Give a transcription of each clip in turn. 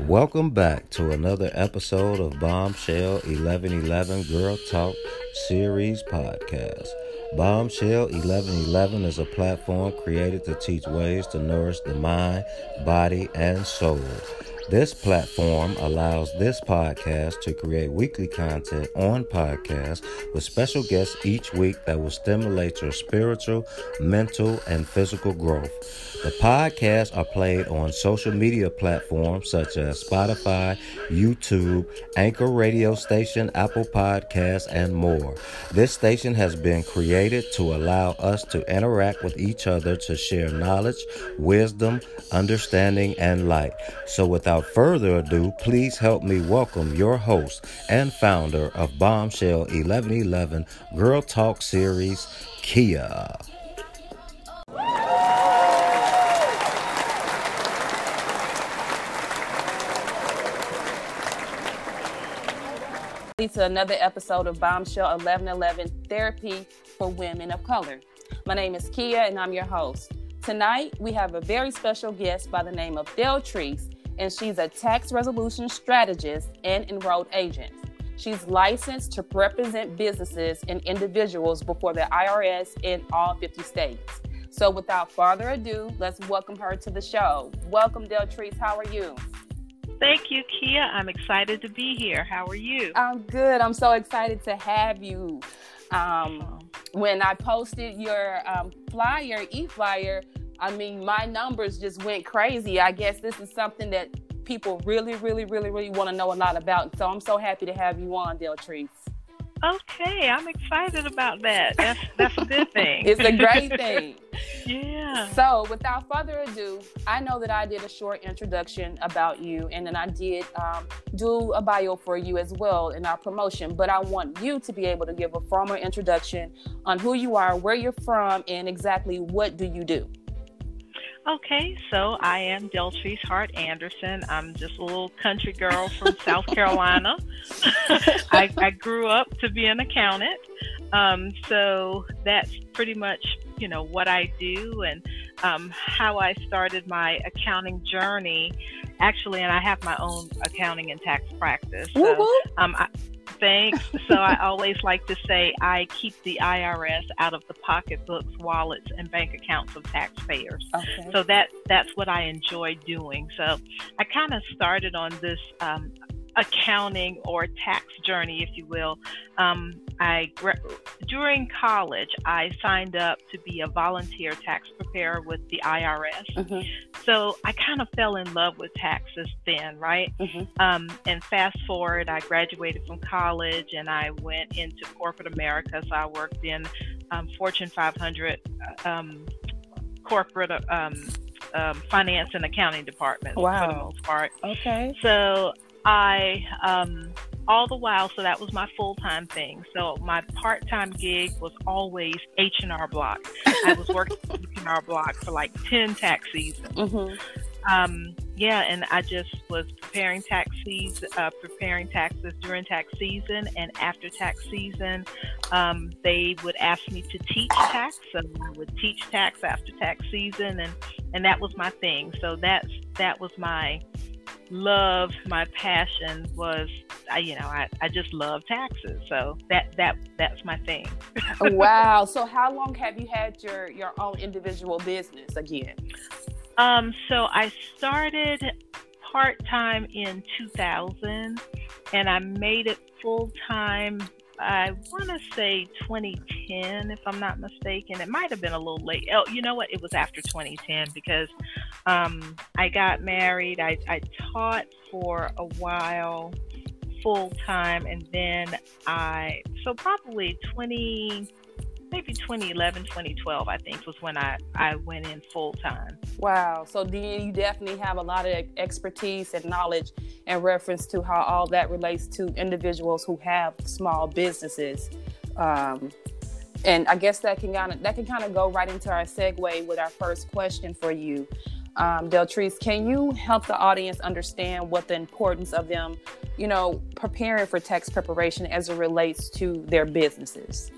Welcome back to another episode of Bombshell 1111 Girl Talk Series Podcast. Bombshell 1111 is a platform created to teach ways to nourish the mind, body, and soul. This platform allows this podcast to create weekly content on podcast with special guests each week that will stimulate your spiritual, mental, and physical growth. The podcasts are played on social media platforms such as Spotify, YouTube, Anchor Radio Station, Apple Podcasts, and more. This station has been created to allow us to interact with each other to share knowledge, wisdom, understanding, and light. So, without further ado, please help me welcome your host and founder of Bombshell 1111 Girl Talk Series, Keya. to another episode of Bombshell 1111 Therapy for Women of Color. My name is Keya and I'm your host. Tonight we have a very special guest by the name of Deltrease, and she's a tax resolution strategist and enrolled agent. She's licensed to represent businesses and individuals before the IRS in all 50 states. So without further ado, let's welcome her to the show. Welcome, Deltrease. How are you? Thank you, Keya. I'm excited to be here. How are you? I'm good. I'm so excited to have you. Um, when I posted your um, flyer, e flyer, I mean, my numbers just went crazy. I guess this is something that people really, really, really, really want to know a lot about. So I'm so happy to have you on, Deltrease. Okay, I'm excited about that. That's that's a good thing. it's a great thing. yeah. So, without further ado, I know that I did a short introduction about you, and then I did um, do a bio for you as well in our promotion. But I want you to be able to give a formal introduction on who you are, where you're from, and exactly what do you do. Okay, so I am Deltrease Hart Anderson. I'm just a little country girl from South Carolina. I, I, grew up to be an accountant, um, so that's pretty much you know what I do and um, how I started my accounting journey. Actually, and I have my own accounting and tax practice. So, um, I, Thanks. so I always like to say I keep the IRS out of the pocketbooks, wallets, and bank accounts of taxpayers. Okay. So that that's what I enjoy doing. So I kind of started on this um, accounting or tax journey, if you will. Um, I during college I signed up to be a volunteer tax preparer with the IRS. Mm-hmm. So I kind of fell in love with taxes then, right? Mm-hmm. Um, and fast forward, I graduated from college and I went into corporate America. So I worked in um, Fortune 500 um, corporate. Um, um, finance and accounting department wow. for the most part. Okay. So I um, all the while, so that was my full time thing. So my part time gig was always H and R Block. I was working H and R Block for like ten tax seasons. Mm-hmm. Um, yeah, and I just was preparing tax season, uh, preparing taxes during tax season and after tax season. Um, they would ask me to teach tax, so I would teach tax after tax season, and and that was my thing. So that's that was my love, my passion was, I, you know, I, I just love taxes. So that that that's my thing. wow. So how long have you had your your own individual business again? Um, so I started part time in 2000, and I made it full time I want to say 2010, if I'm not mistaken. It might have been a little late. Oh, you know what? It was after 2010 because um, I got married. I, I taught for a while full time, and then I, so probably 20 maybe 2011, 2012, I think was when I, I went in full time. Wow. So then you definitely have a lot of expertise and knowledge in reference to how all that relates to individuals who have small businesses. Um, and I guess that can kind of that can kind of go right into our segue with our first question for you. Um, Deltrease, can you help the audience understand what the importance of them, you know, preparing for tax preparation as it relates to their businesses?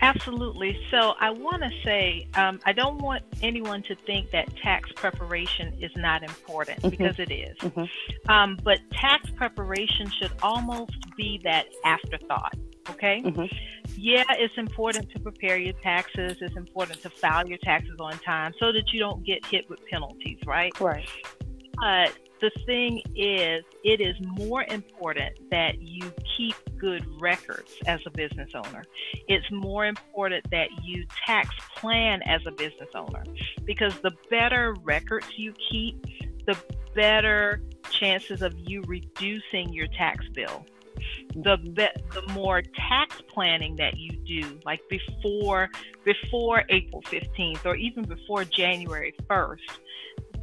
Absolutely. So I want to say um, I don't want anyone to think that tax preparation is not important mm-hmm. because it is. Mm-hmm. Um, but tax preparation should almost be that afterthought. Okay. Mm-hmm. Yeah, it's important to prepare your taxes. It's important to file your taxes on time so that you don't get hit with penalties, right? Right. But the thing is, it is more important that you keep good records as a business owner. It's more important that you tax plan as a business owner because the better records you keep, the better chances of you reducing your tax bill. The be- the more tax planning that you do, like before before April 15th or even before January 1st,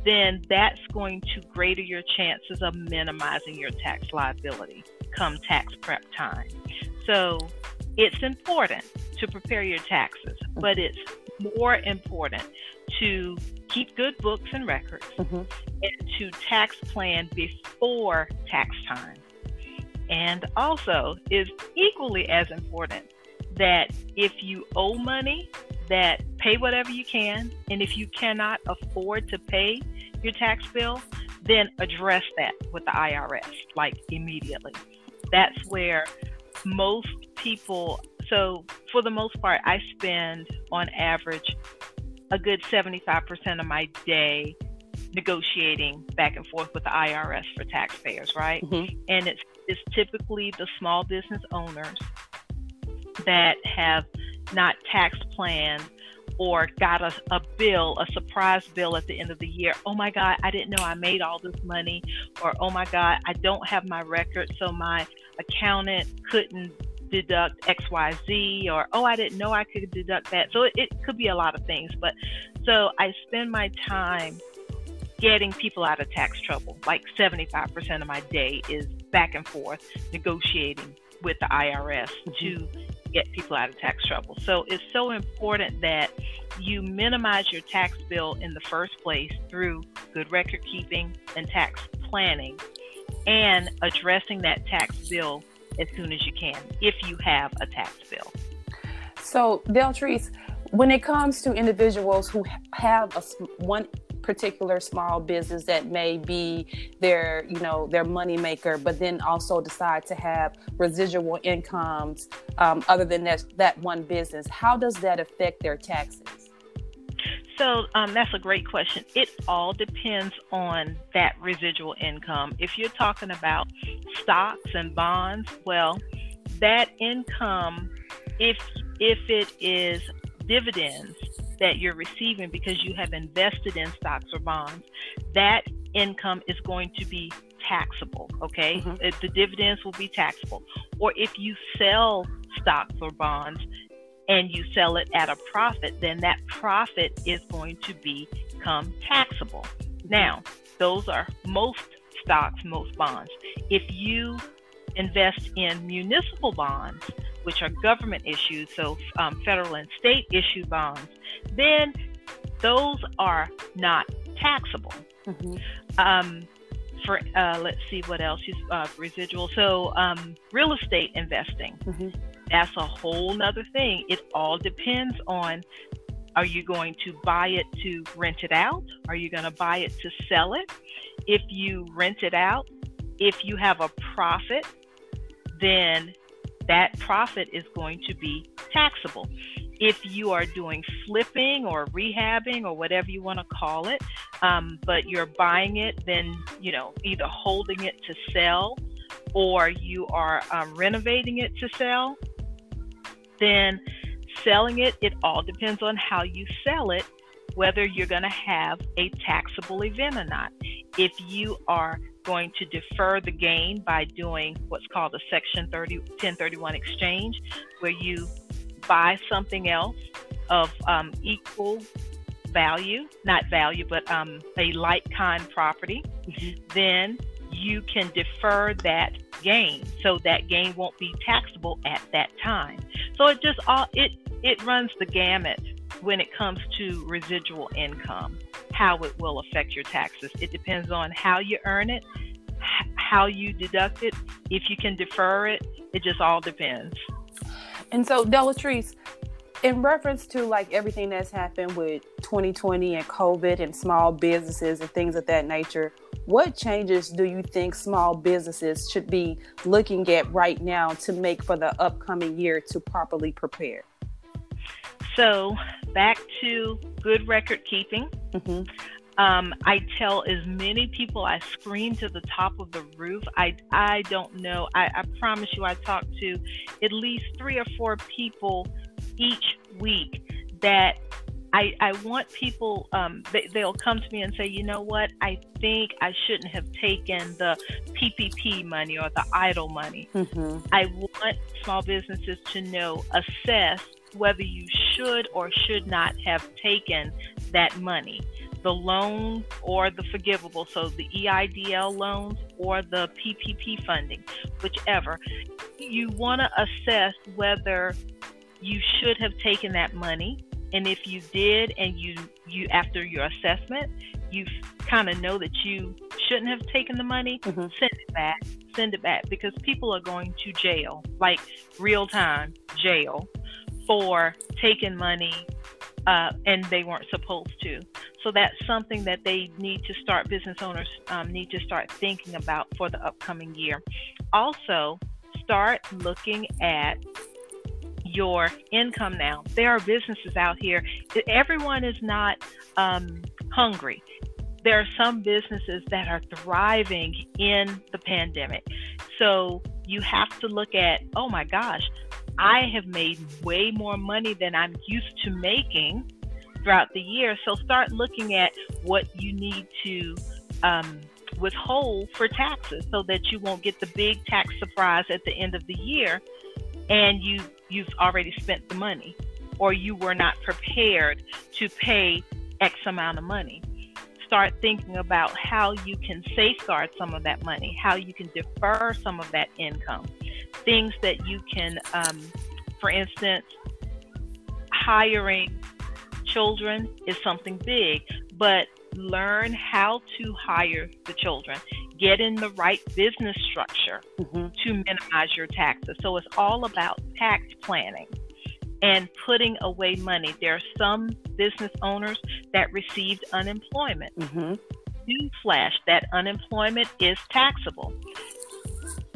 then that's going to greater your chances of minimizing your tax liability come tax prep time. So it's important to prepare your taxes, but it's more important to keep good books and records mm-hmm. and to tax plan before tax time. And also is equally as important that if you owe money, that pay whatever you can. And if you cannot afford to pay your tax bill, then address that with the IRS, like immediately. That's where most people, so for the most part, I spend on average a good 75% of my day negotiating back and forth with the IRS for taxpayers, right? Mm-hmm. And it's it's typically the small business owners that have tax plan or got a, a bill, a surprise bill at the end of the year. Oh my God, I didn't know I made all this money. Or, oh my God, I don't have my record, so my accountant couldn't deduct XYZ. Or, oh, I didn't know I could deduct that. So it, it could be a lot of things. But so I spend my time getting people out of tax trouble. Like 75% of my day is back and forth negotiating with the IRS mm-hmm. to get people out of tax trouble. So it's so important that you minimize your tax bill in the first place through good record keeping and tax planning and addressing that tax bill as soon as you can if you have a tax bill. So, Deltrease, when it comes to individuals who have a one particular small business that may be their you know their money maker but then also decide to have residual incomes um, other than that, that one business how does that affect their taxes so um, that's a great question. It all depends on that residual income. If you're talking about stocks and bonds, well, that income, if if it is dividends, that you're receiving because you have invested in stocks or bonds, that income is going to be taxable. Okay, mm-hmm. the dividends will be taxable. Or if you sell stocks or bonds and you sell it at a profit, then that profit is going to become taxable. Now, those are most stocks, most bonds. If you invest in municipal bonds, which are government issued, so um, federal and state issue bonds, then those are not taxable. Mm-hmm. Um, for uh, let's see what else is uh, residual. So um, real estate investing, mm-hmm. that's a whole nother thing. It all depends on are you going to buy it to rent it out? Are you going to buy it to sell it? If you rent it out, if you have a profit, then that profit is going to be taxable. If you are doing flipping or rehabbing or whatever you want to call it, um, but you're buying it, then, you know, either holding it to sell or you are um, renovating it to sell, then selling it, it all depends on how you sell it, whether you're going to have a taxable event or not. If you are going to defer the gain by doing what's called a Section 30, 1031 exchange, where you buy something else of um, equal value, not value, but um, a like kind property, mm-hmm. then you can defer that gain so that gain won't be taxable at that time. So it just all it it runs the gamut when it comes to residual income, how it will affect your taxes. It depends on how you earn it, how you deduct it, if you can defer it. It just all depends. And so, Delatrice, in reference to like everything that's happened with 2020 and COVID and small businesses and things of that nature, what changes do you think small businesses should be looking at right now to make for the upcoming year to properly prepare? So, back to good record keeping. Mm-hmm. Um, I tell as many people, I scream to the top of the roof. I, I don't know. I, I promise you, I talk to at least three or four people each week that I, I want people, um, they, they'll come to me and say, you know what, I think I shouldn't have taken the PPP money or the EIDL money. Mm-hmm. I want small businesses to know, assess whether you should or should not have taken that money the loan or the forgivable, so the EIDL loans or the PPP funding, whichever. You want to assess whether you should have taken that money and if you did and you you after your assessment you kind of know that you shouldn't have taken the money mm-hmm. send it back send it back because people are going to jail like real time jail for taking money uh, and they weren't supposed to so that's something that they need to start business owners um, need to start thinking about for the upcoming year also start looking at your income now. There are businesses out here. Everyone is not um, hungry. There are some businesses that are thriving in the pandemic. So you have to look at, oh my gosh, I have made way more money than I'm used to making throughout the year. So start looking at what you need to um, withhold for taxes so that you won't get the big tax surprise at the end of the year and you you've already spent the money or you were not prepared to pay x amount of money start thinking about how you can safeguard some of that money how you can defer some of that income things that you can um, for instance hiring children is something big but learn how to hire the children get in the right business structure mm-hmm. to minimize your taxes. So it's all about tax planning and putting away money. There are some business owners that received unemployment. Mm-hmm. Newsflash that unemployment is taxable.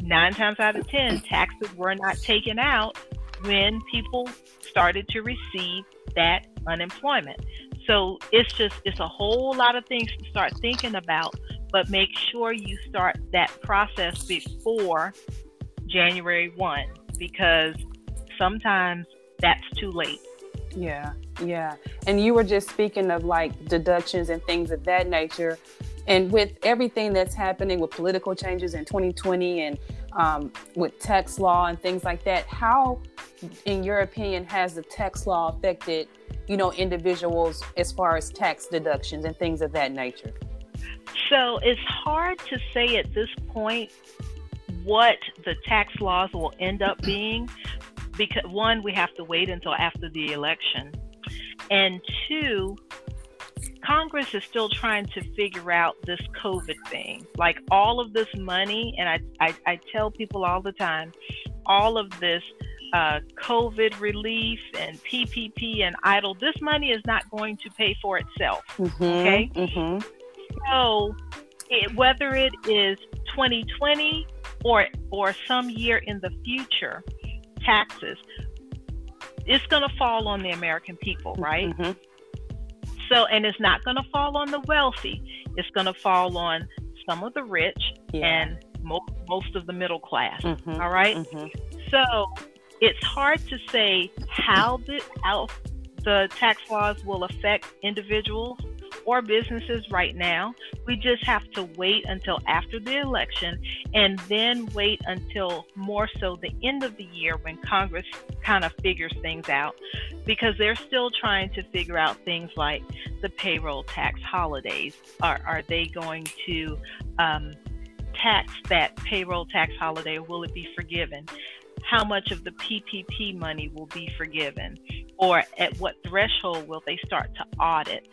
Nine times out of ten, taxes were not taken out when people started to receive that unemployment. So it's just it's a whole lot of things to start thinking about but make sure you start that process before January 1 because sometimes that's too late. Yeah, yeah. And you were just speaking of like deductions and things of that nature. And with everything that's happening with political changes in 2020 and um, with tax law and things like that, how, in your opinion, has the tax law affected, you know, individuals as far as tax deductions and things of that nature? So it's hard to say at this point what the tax laws will end up being because one, we have to wait until after the election, and two, Congress is still trying to figure out this COVID thing. Like all of this money, and I, I, I tell people all the time, all of this uh, COVID relief and PPP and EIDL, this money is not going to pay for itself. Mm-hmm, okay. Mm-hmm. So, it, whether it is 2020 or or some year in the future, taxes, it's going to fall on the American people, right? Mm-hmm. So, and it's not going to fall on the wealthy. It's going to fall on some of the rich yeah. and mo- most of the middle class. Mm-hmm. All right? mm-hmm. So, it's hard to say how the how the tax laws will affect individuals or businesses right now. We just have to wait until after the election and then wait until more so the end of the year when Congress kind of figures things out because they're still trying to figure out things like the payroll tax holidays. Are, are they going to um, tax that payroll tax holiday or will it be forgiven? How much of the PPP money will be forgiven? Or at what threshold will they start to audit?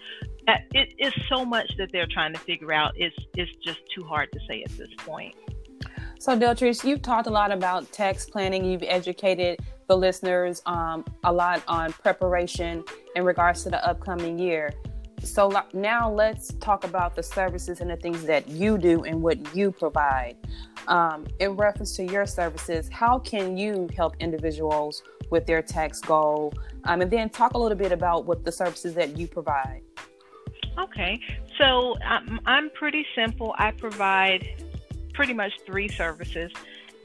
Uh, it is so much that they're trying to figure out. It's it's just too hard to say at this point. So, Deltrease, you've talked a lot about tax planning. You've educated the listeners um, a lot on preparation in regards to the upcoming year. So now let's talk about the services and the things that you do and what you provide. Um, in reference to your services, how can you help individuals with their tax goal? Um, and then talk a little bit about what the services that you provide. Okay, so um, I'm pretty simple. I provide pretty much three services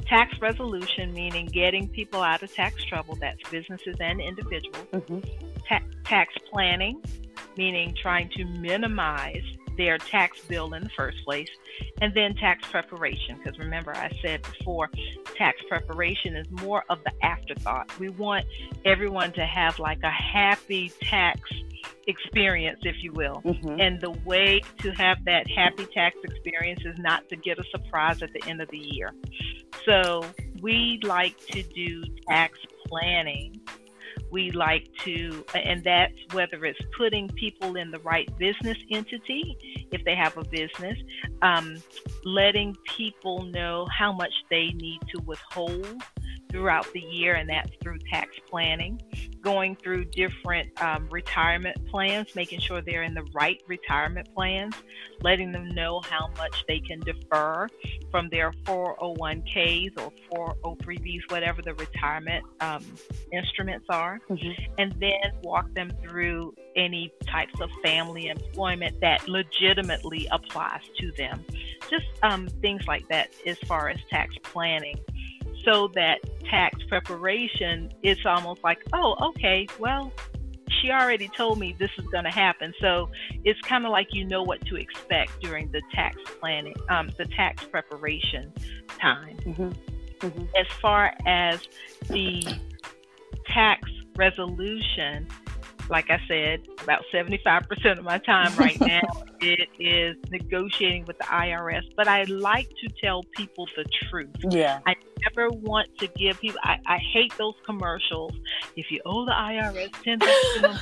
tax resolution, meaning getting people out of tax trouble, that's businesses and individuals, mm-hmm. Ta- tax planning, meaning trying to minimize their tax bill in the first place, and then tax preparation. Because remember, I said before, tax preparation is more of the afterthought. We want everyone to have like a happy tax experience, if you will. Mm-hmm. And the way to have that happy tax experience is not to get a surprise at the end of the year. So we like to do tax planning we like to, and that's whether it's putting people in the right business entity, if they have a business, um, letting people know how much they need to withhold throughout the year, and that's through tax planning, going through different um, retirement plans, making sure they're in the right retirement plans, letting them know how much they can defer from their 401ks or 403bs, whatever the retirement um, instruments are, mm-hmm. and then walk them through any types of family employment that legitimately applies to them. Just um, things like that as far as tax planning so that tax preparation it's almost like oh okay well she already told me this is going to happen so it's kind of like you know what to expect during the tax planning um, the tax preparation time mm-hmm. Mm-hmm. as far as the tax resolution like I said, about 75% of my time right now it is negotiating with the IRS. But I like to tell people the truth. Yeah. I never want to give people, I, I hate those commercials. If you owe the IRS 10000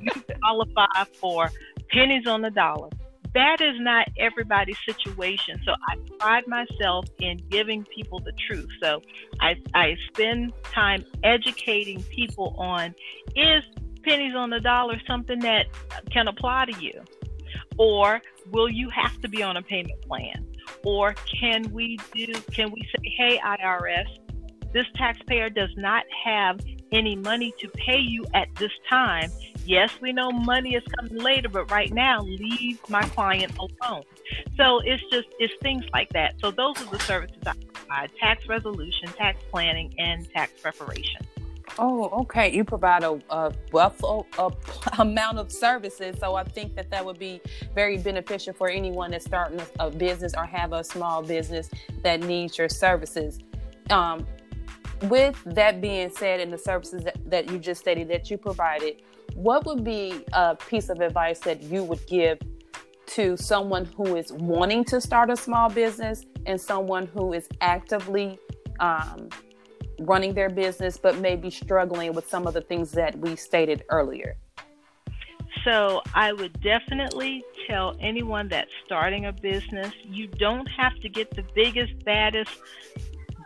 you qualify for pennies on the dollar. That is not everybody's situation. So I pride myself in giving people the truth. So I, I spend time educating people on is pennies on the dollar something that can apply to you? Or will you have to be on a payment plan? Or can we do can we say, hey IRS, this taxpayer does not have any money to pay you at this time. Yes, we know money is coming later, but right now, leave my client alone. So it's just it's things like that. So those are the services I provide: tax resolution, tax planning, and tax preparation. Oh, okay. You provide a, a wealth a, amount of services, so I think that that would be very beneficial for anyone that's starting a, a business or have a small business that needs your services. Um, with that being said, and the services that, that you just stated that you provided, what would be a piece of advice that you would give to someone who is wanting to start a small business and someone who is actively um, running their business, but maybe struggling with some of the things that we stated earlier? So, I would definitely tell anyone that's starting a business you don't have to get the biggest, baddest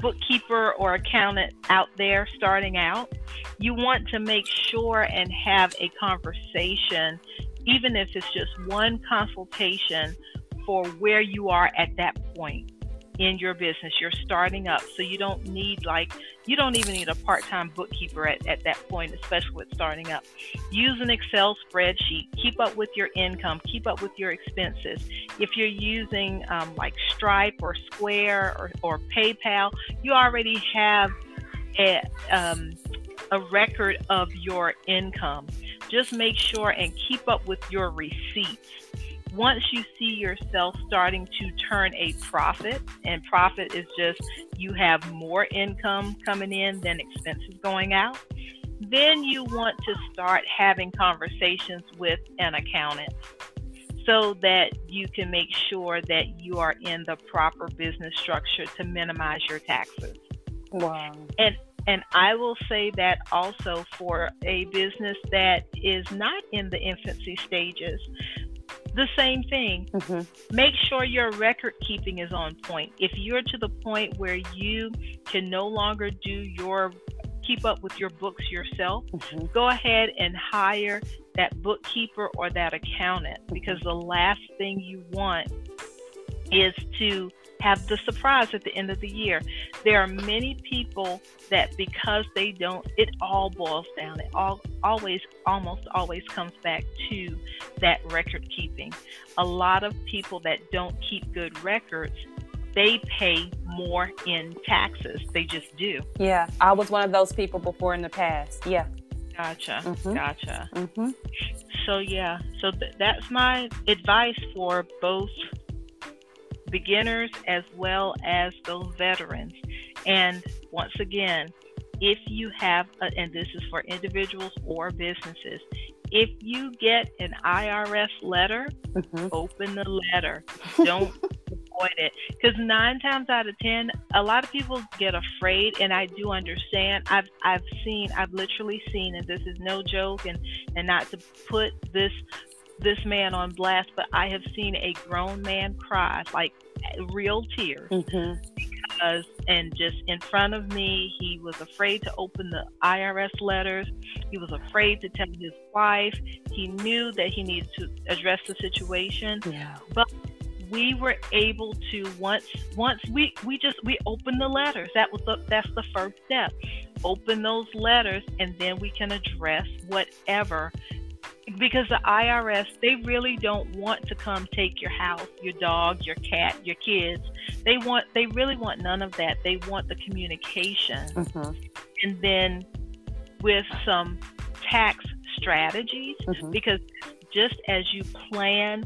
bookkeeper or accountant out there starting out. You want to make sure and have a conversation, even if it's just one consultation for where you are at that point in your business. You're starting up, so you don't need like you don't even need a part-time bookkeeper at, at that point, especially with starting up. Use an Excel spreadsheet. Keep up with your income. Keep up with your expenses. If you're using um, like Stripe or Square or, or PayPal, you already have a, um, a record of your income. Just make sure and keep up with your receipts once you see yourself starting to turn a profit, and profit is just you have more income coming in than expenses going out, then you want to start having conversations with an accountant so that you can make sure that you are in the proper business structure to minimize your taxes. Wow. And and I will say that also for a business that is not in the infancy stages, the same thing. Mm-hmm. Make sure your record keeping is on point. If you're to the point where you can no longer do your keep up with your books yourself, Mm-hmm. go ahead and hire that bookkeeper or that accountant because the last thing you want is to have the surprise at the end of the year. There are many people that because they don't, it all boils down. It all always, almost always comes back to that record keeping. A lot of people that don't keep good records, they pay more in taxes. They just do. Yeah, I was one of those people before in the past. Yeah. Gotcha. Mhm. Gotcha. Mm-hmm. So yeah, so th- that's my advice for both beginners as well as those veterans. And once again, if you have, a, and this is for individuals or businesses, if you get an IRS letter, Mm-hmm. open the letter. Don't avoid it. Because nine times out of ten, a lot of people get afraid, and I do understand. I've I've seen, I've literally seen, and this is no joke, and and not to put this this man on blast, but I have seen a grown man cry like real tears. Mm-hmm. because and just in front of me he was afraid to open the IRS letters. He was afraid to tell his wife. He knew that he needed to address the situation. Yeah. we were able to once once we we just we opened the letters. That was the that's the first step. Open those letters and then we can address whatever because the IRS they really don't want to come take your house your dog your cat your kids they want they really want none of that they want the communication Mm-hmm. and then with some tax strategies Mhm. because just as you plan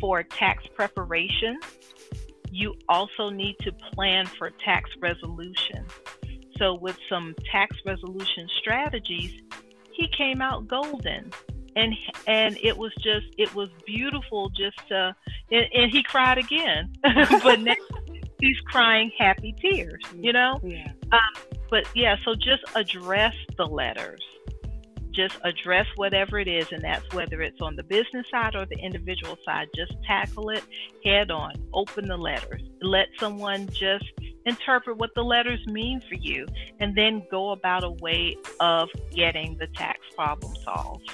for tax preparation, you also need to plan for tax resolution. So, with some tax resolution strategies, he came out golden. And, and it was just it was beautiful just to and, and he cried again but now he's crying happy tears you know Yeah. Um, but yeah, so just address the letters. Just address whatever it is, and that's whether it's on the business side or the individual side. Just tackle it head on. Open the letters. Let someone just interpret what the letters mean for you, and then go about a way of getting the tax problem solved.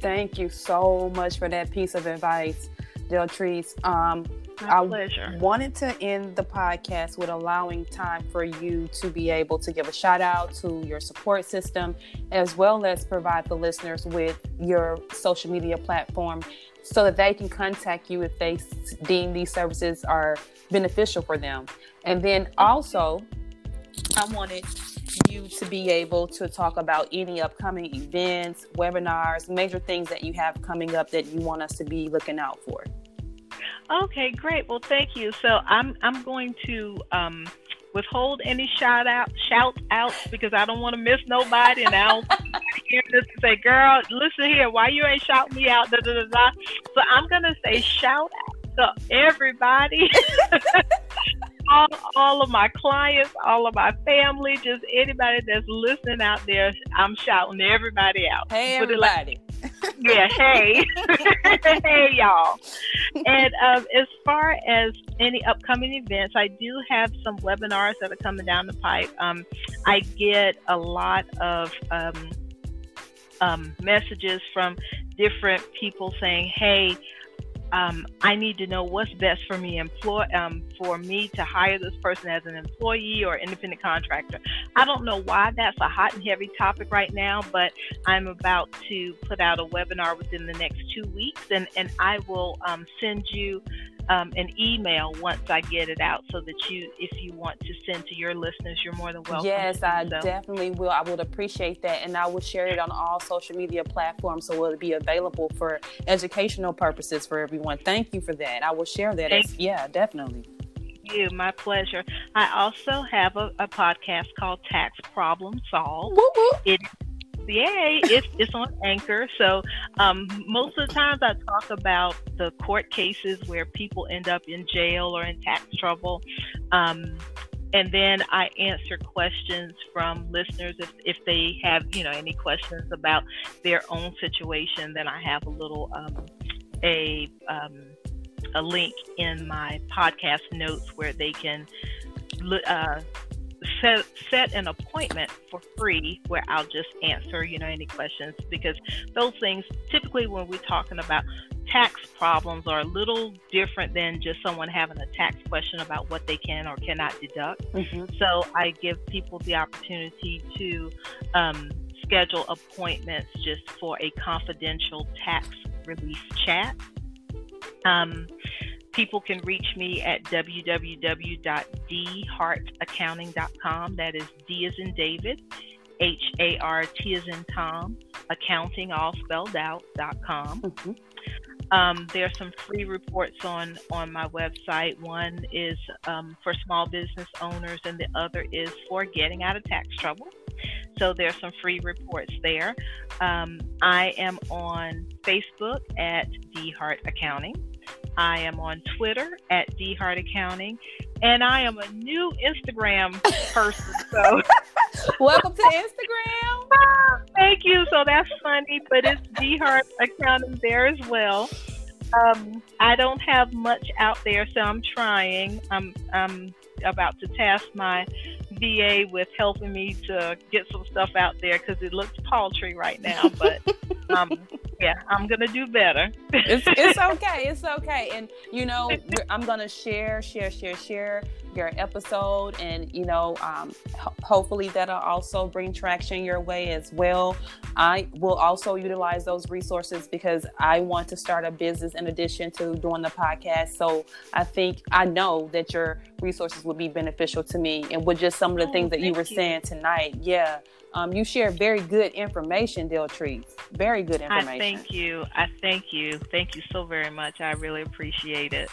Thank you so much for that piece of advice, Deltrease. Um, My I pleasure. wanted to end the podcast with allowing time for you to be able to give a shout out to your support system, as well as provide the listeners with your social media platform so that they can contact you if they deem these services are beneficial for them. And then also, I wanted you to be able to talk about any upcoming events, webinars, major things that you have coming up that you want us to be looking out for. Okay, great. Well, thank you. So I'm I'm going to um, withhold any shout out shout outs because I don't want to miss nobody, and I don't hear this and say, "Girl, listen here, why you ain't shouting me out?" Da, da, da, da. So I'm gonna say shout out to everybody. All, all of my clients, all of my family, just anybody that's listening out there, I'm shouting everybody out. Hey, it like- everybody. yeah, hey, hey, y'all. And um, as far as any upcoming events, I do have some webinars that are coming down the pipe. Um, I get a lot of um, um, messages from different people saying, "Hey." Um, I need to know what's best for me employ um, for me to hire this person as an employee or independent contractor. I don't know why that's a hot and heavy topic right now, but I'm about to put out a webinar within the next two weeks, and, and I will um, send you um, an email once I get it out so that you, if you want to send to your listeners, you're more than welcome. Yes, to I so. definitely will. I would appreciate that. And I will share it on all social media platforms so it'll be available for educational purposes for everyone. Thank you for that. I will share that. As, yeah, definitely. you. My pleasure. I also have a, a podcast called Tax Problem Solved. Woo woo. It Yay! It's it's on Anchor. So um, most of the times I talk about the court cases where people end up in jail or in tax trouble, um, and then I answer questions from listeners if if they have you know any questions about their own situation. Then I have a little um, a um, a link in my podcast notes where they can uh, set, set an appointment for free where I'll just answer, you know, any questions because those things typically when we're talking about tax problems are a little different than just someone having a tax question about what they can or cannot deduct. Mm-hmm. So I give people the opportunity to um, schedule appointments just for a confidential tax relief chat. Um, people can reach me at www.dhartaccounting.com. That is D as in David, H A R T as in Tom, accounting all spelled out dot com. Mm-hmm. Um, there are some free reports on on my website. One is um, for small business owners, and the other is for getting out of tax trouble. So there are some free reports there. Um, I am on Facebook at D Hart Accounting. I am on Twitter at Hart Accounting, and I am a new Instagram person. So, welcome to Instagram. Thank you. So that's funny, but it's Hart Accounting there as well. Um, I don't have much out there, so I'm trying. I'm I'm about to task my VA with helping me to get some stuff out there because it looks paltry right now. But um, yeah, I'm gonna do better. it's, it's okay. It's okay. And you know, I'm gonna share, share, share, share your episode, and you know, um, ho- hopefully that'll also bring traction your way as well. I will also utilize those resources because I want to start a business in addition to doing the podcast. So I think I know that your resources would be beneficial to me, and with just some of the oh, things that you were you. saying tonight, yeah um, you share very good information, Deltrease. Very good information. I thank you. I thank you. Thank you so very much. I really appreciate it.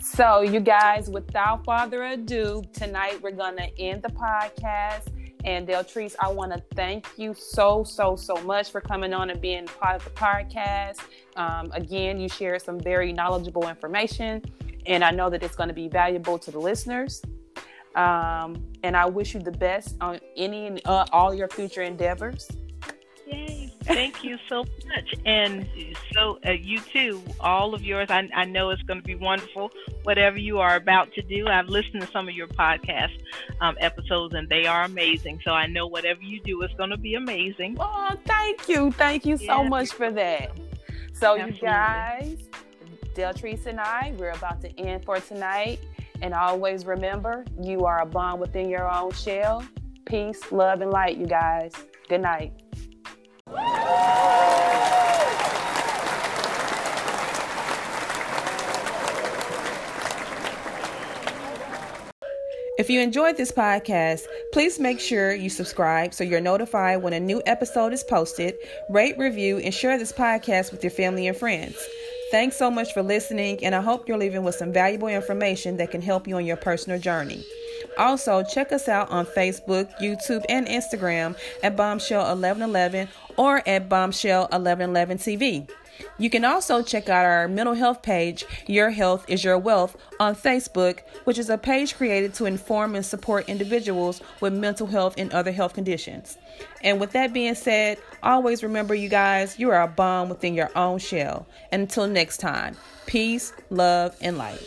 So, you guys, without further ado, tonight we're going to end the podcast. And Deltrease, I want to thank you so, so, so much for coming on and being part of the podcast. Um, again, you shared some very knowledgeable information, and I know that it's going to be valuable to the listeners. Um, and I wish you the best on any and uh, all your future endeavors. Thank you so much, and so uh, you too. All of yours. I, I know it's going to be wonderful. Whatever you are about to do, I've listened to some of your podcast um, episodes, and they are amazing. So I know whatever you do is going to be amazing. Oh, thank you, thank you so yeah. much for that. So Absolutely. you guys, Deltrease and I, we're about to end for tonight. And always remember, you are a bomb within your own shell. Peace, love, and light, you guys. Good night. If you enjoyed this podcast, please make sure you subscribe so you're notified when a new episode is posted, rate, review, and share this podcast with your family and friends. Thanks so much for listening, and I hope you're leaving with some valuable information that can help you on your personal journey. Also, check us out on Facebook, YouTube, and Instagram at Bombshell1111 or at Bombshell1111 TV. You can also check out our mental health page, Your Health is Your Wealth, on Facebook, which is a page created to inform and support individuals with mental health and other health conditions. And with that being said, always remember, you guys, you are a bomb within your own shell. And until next time, peace, love, and light.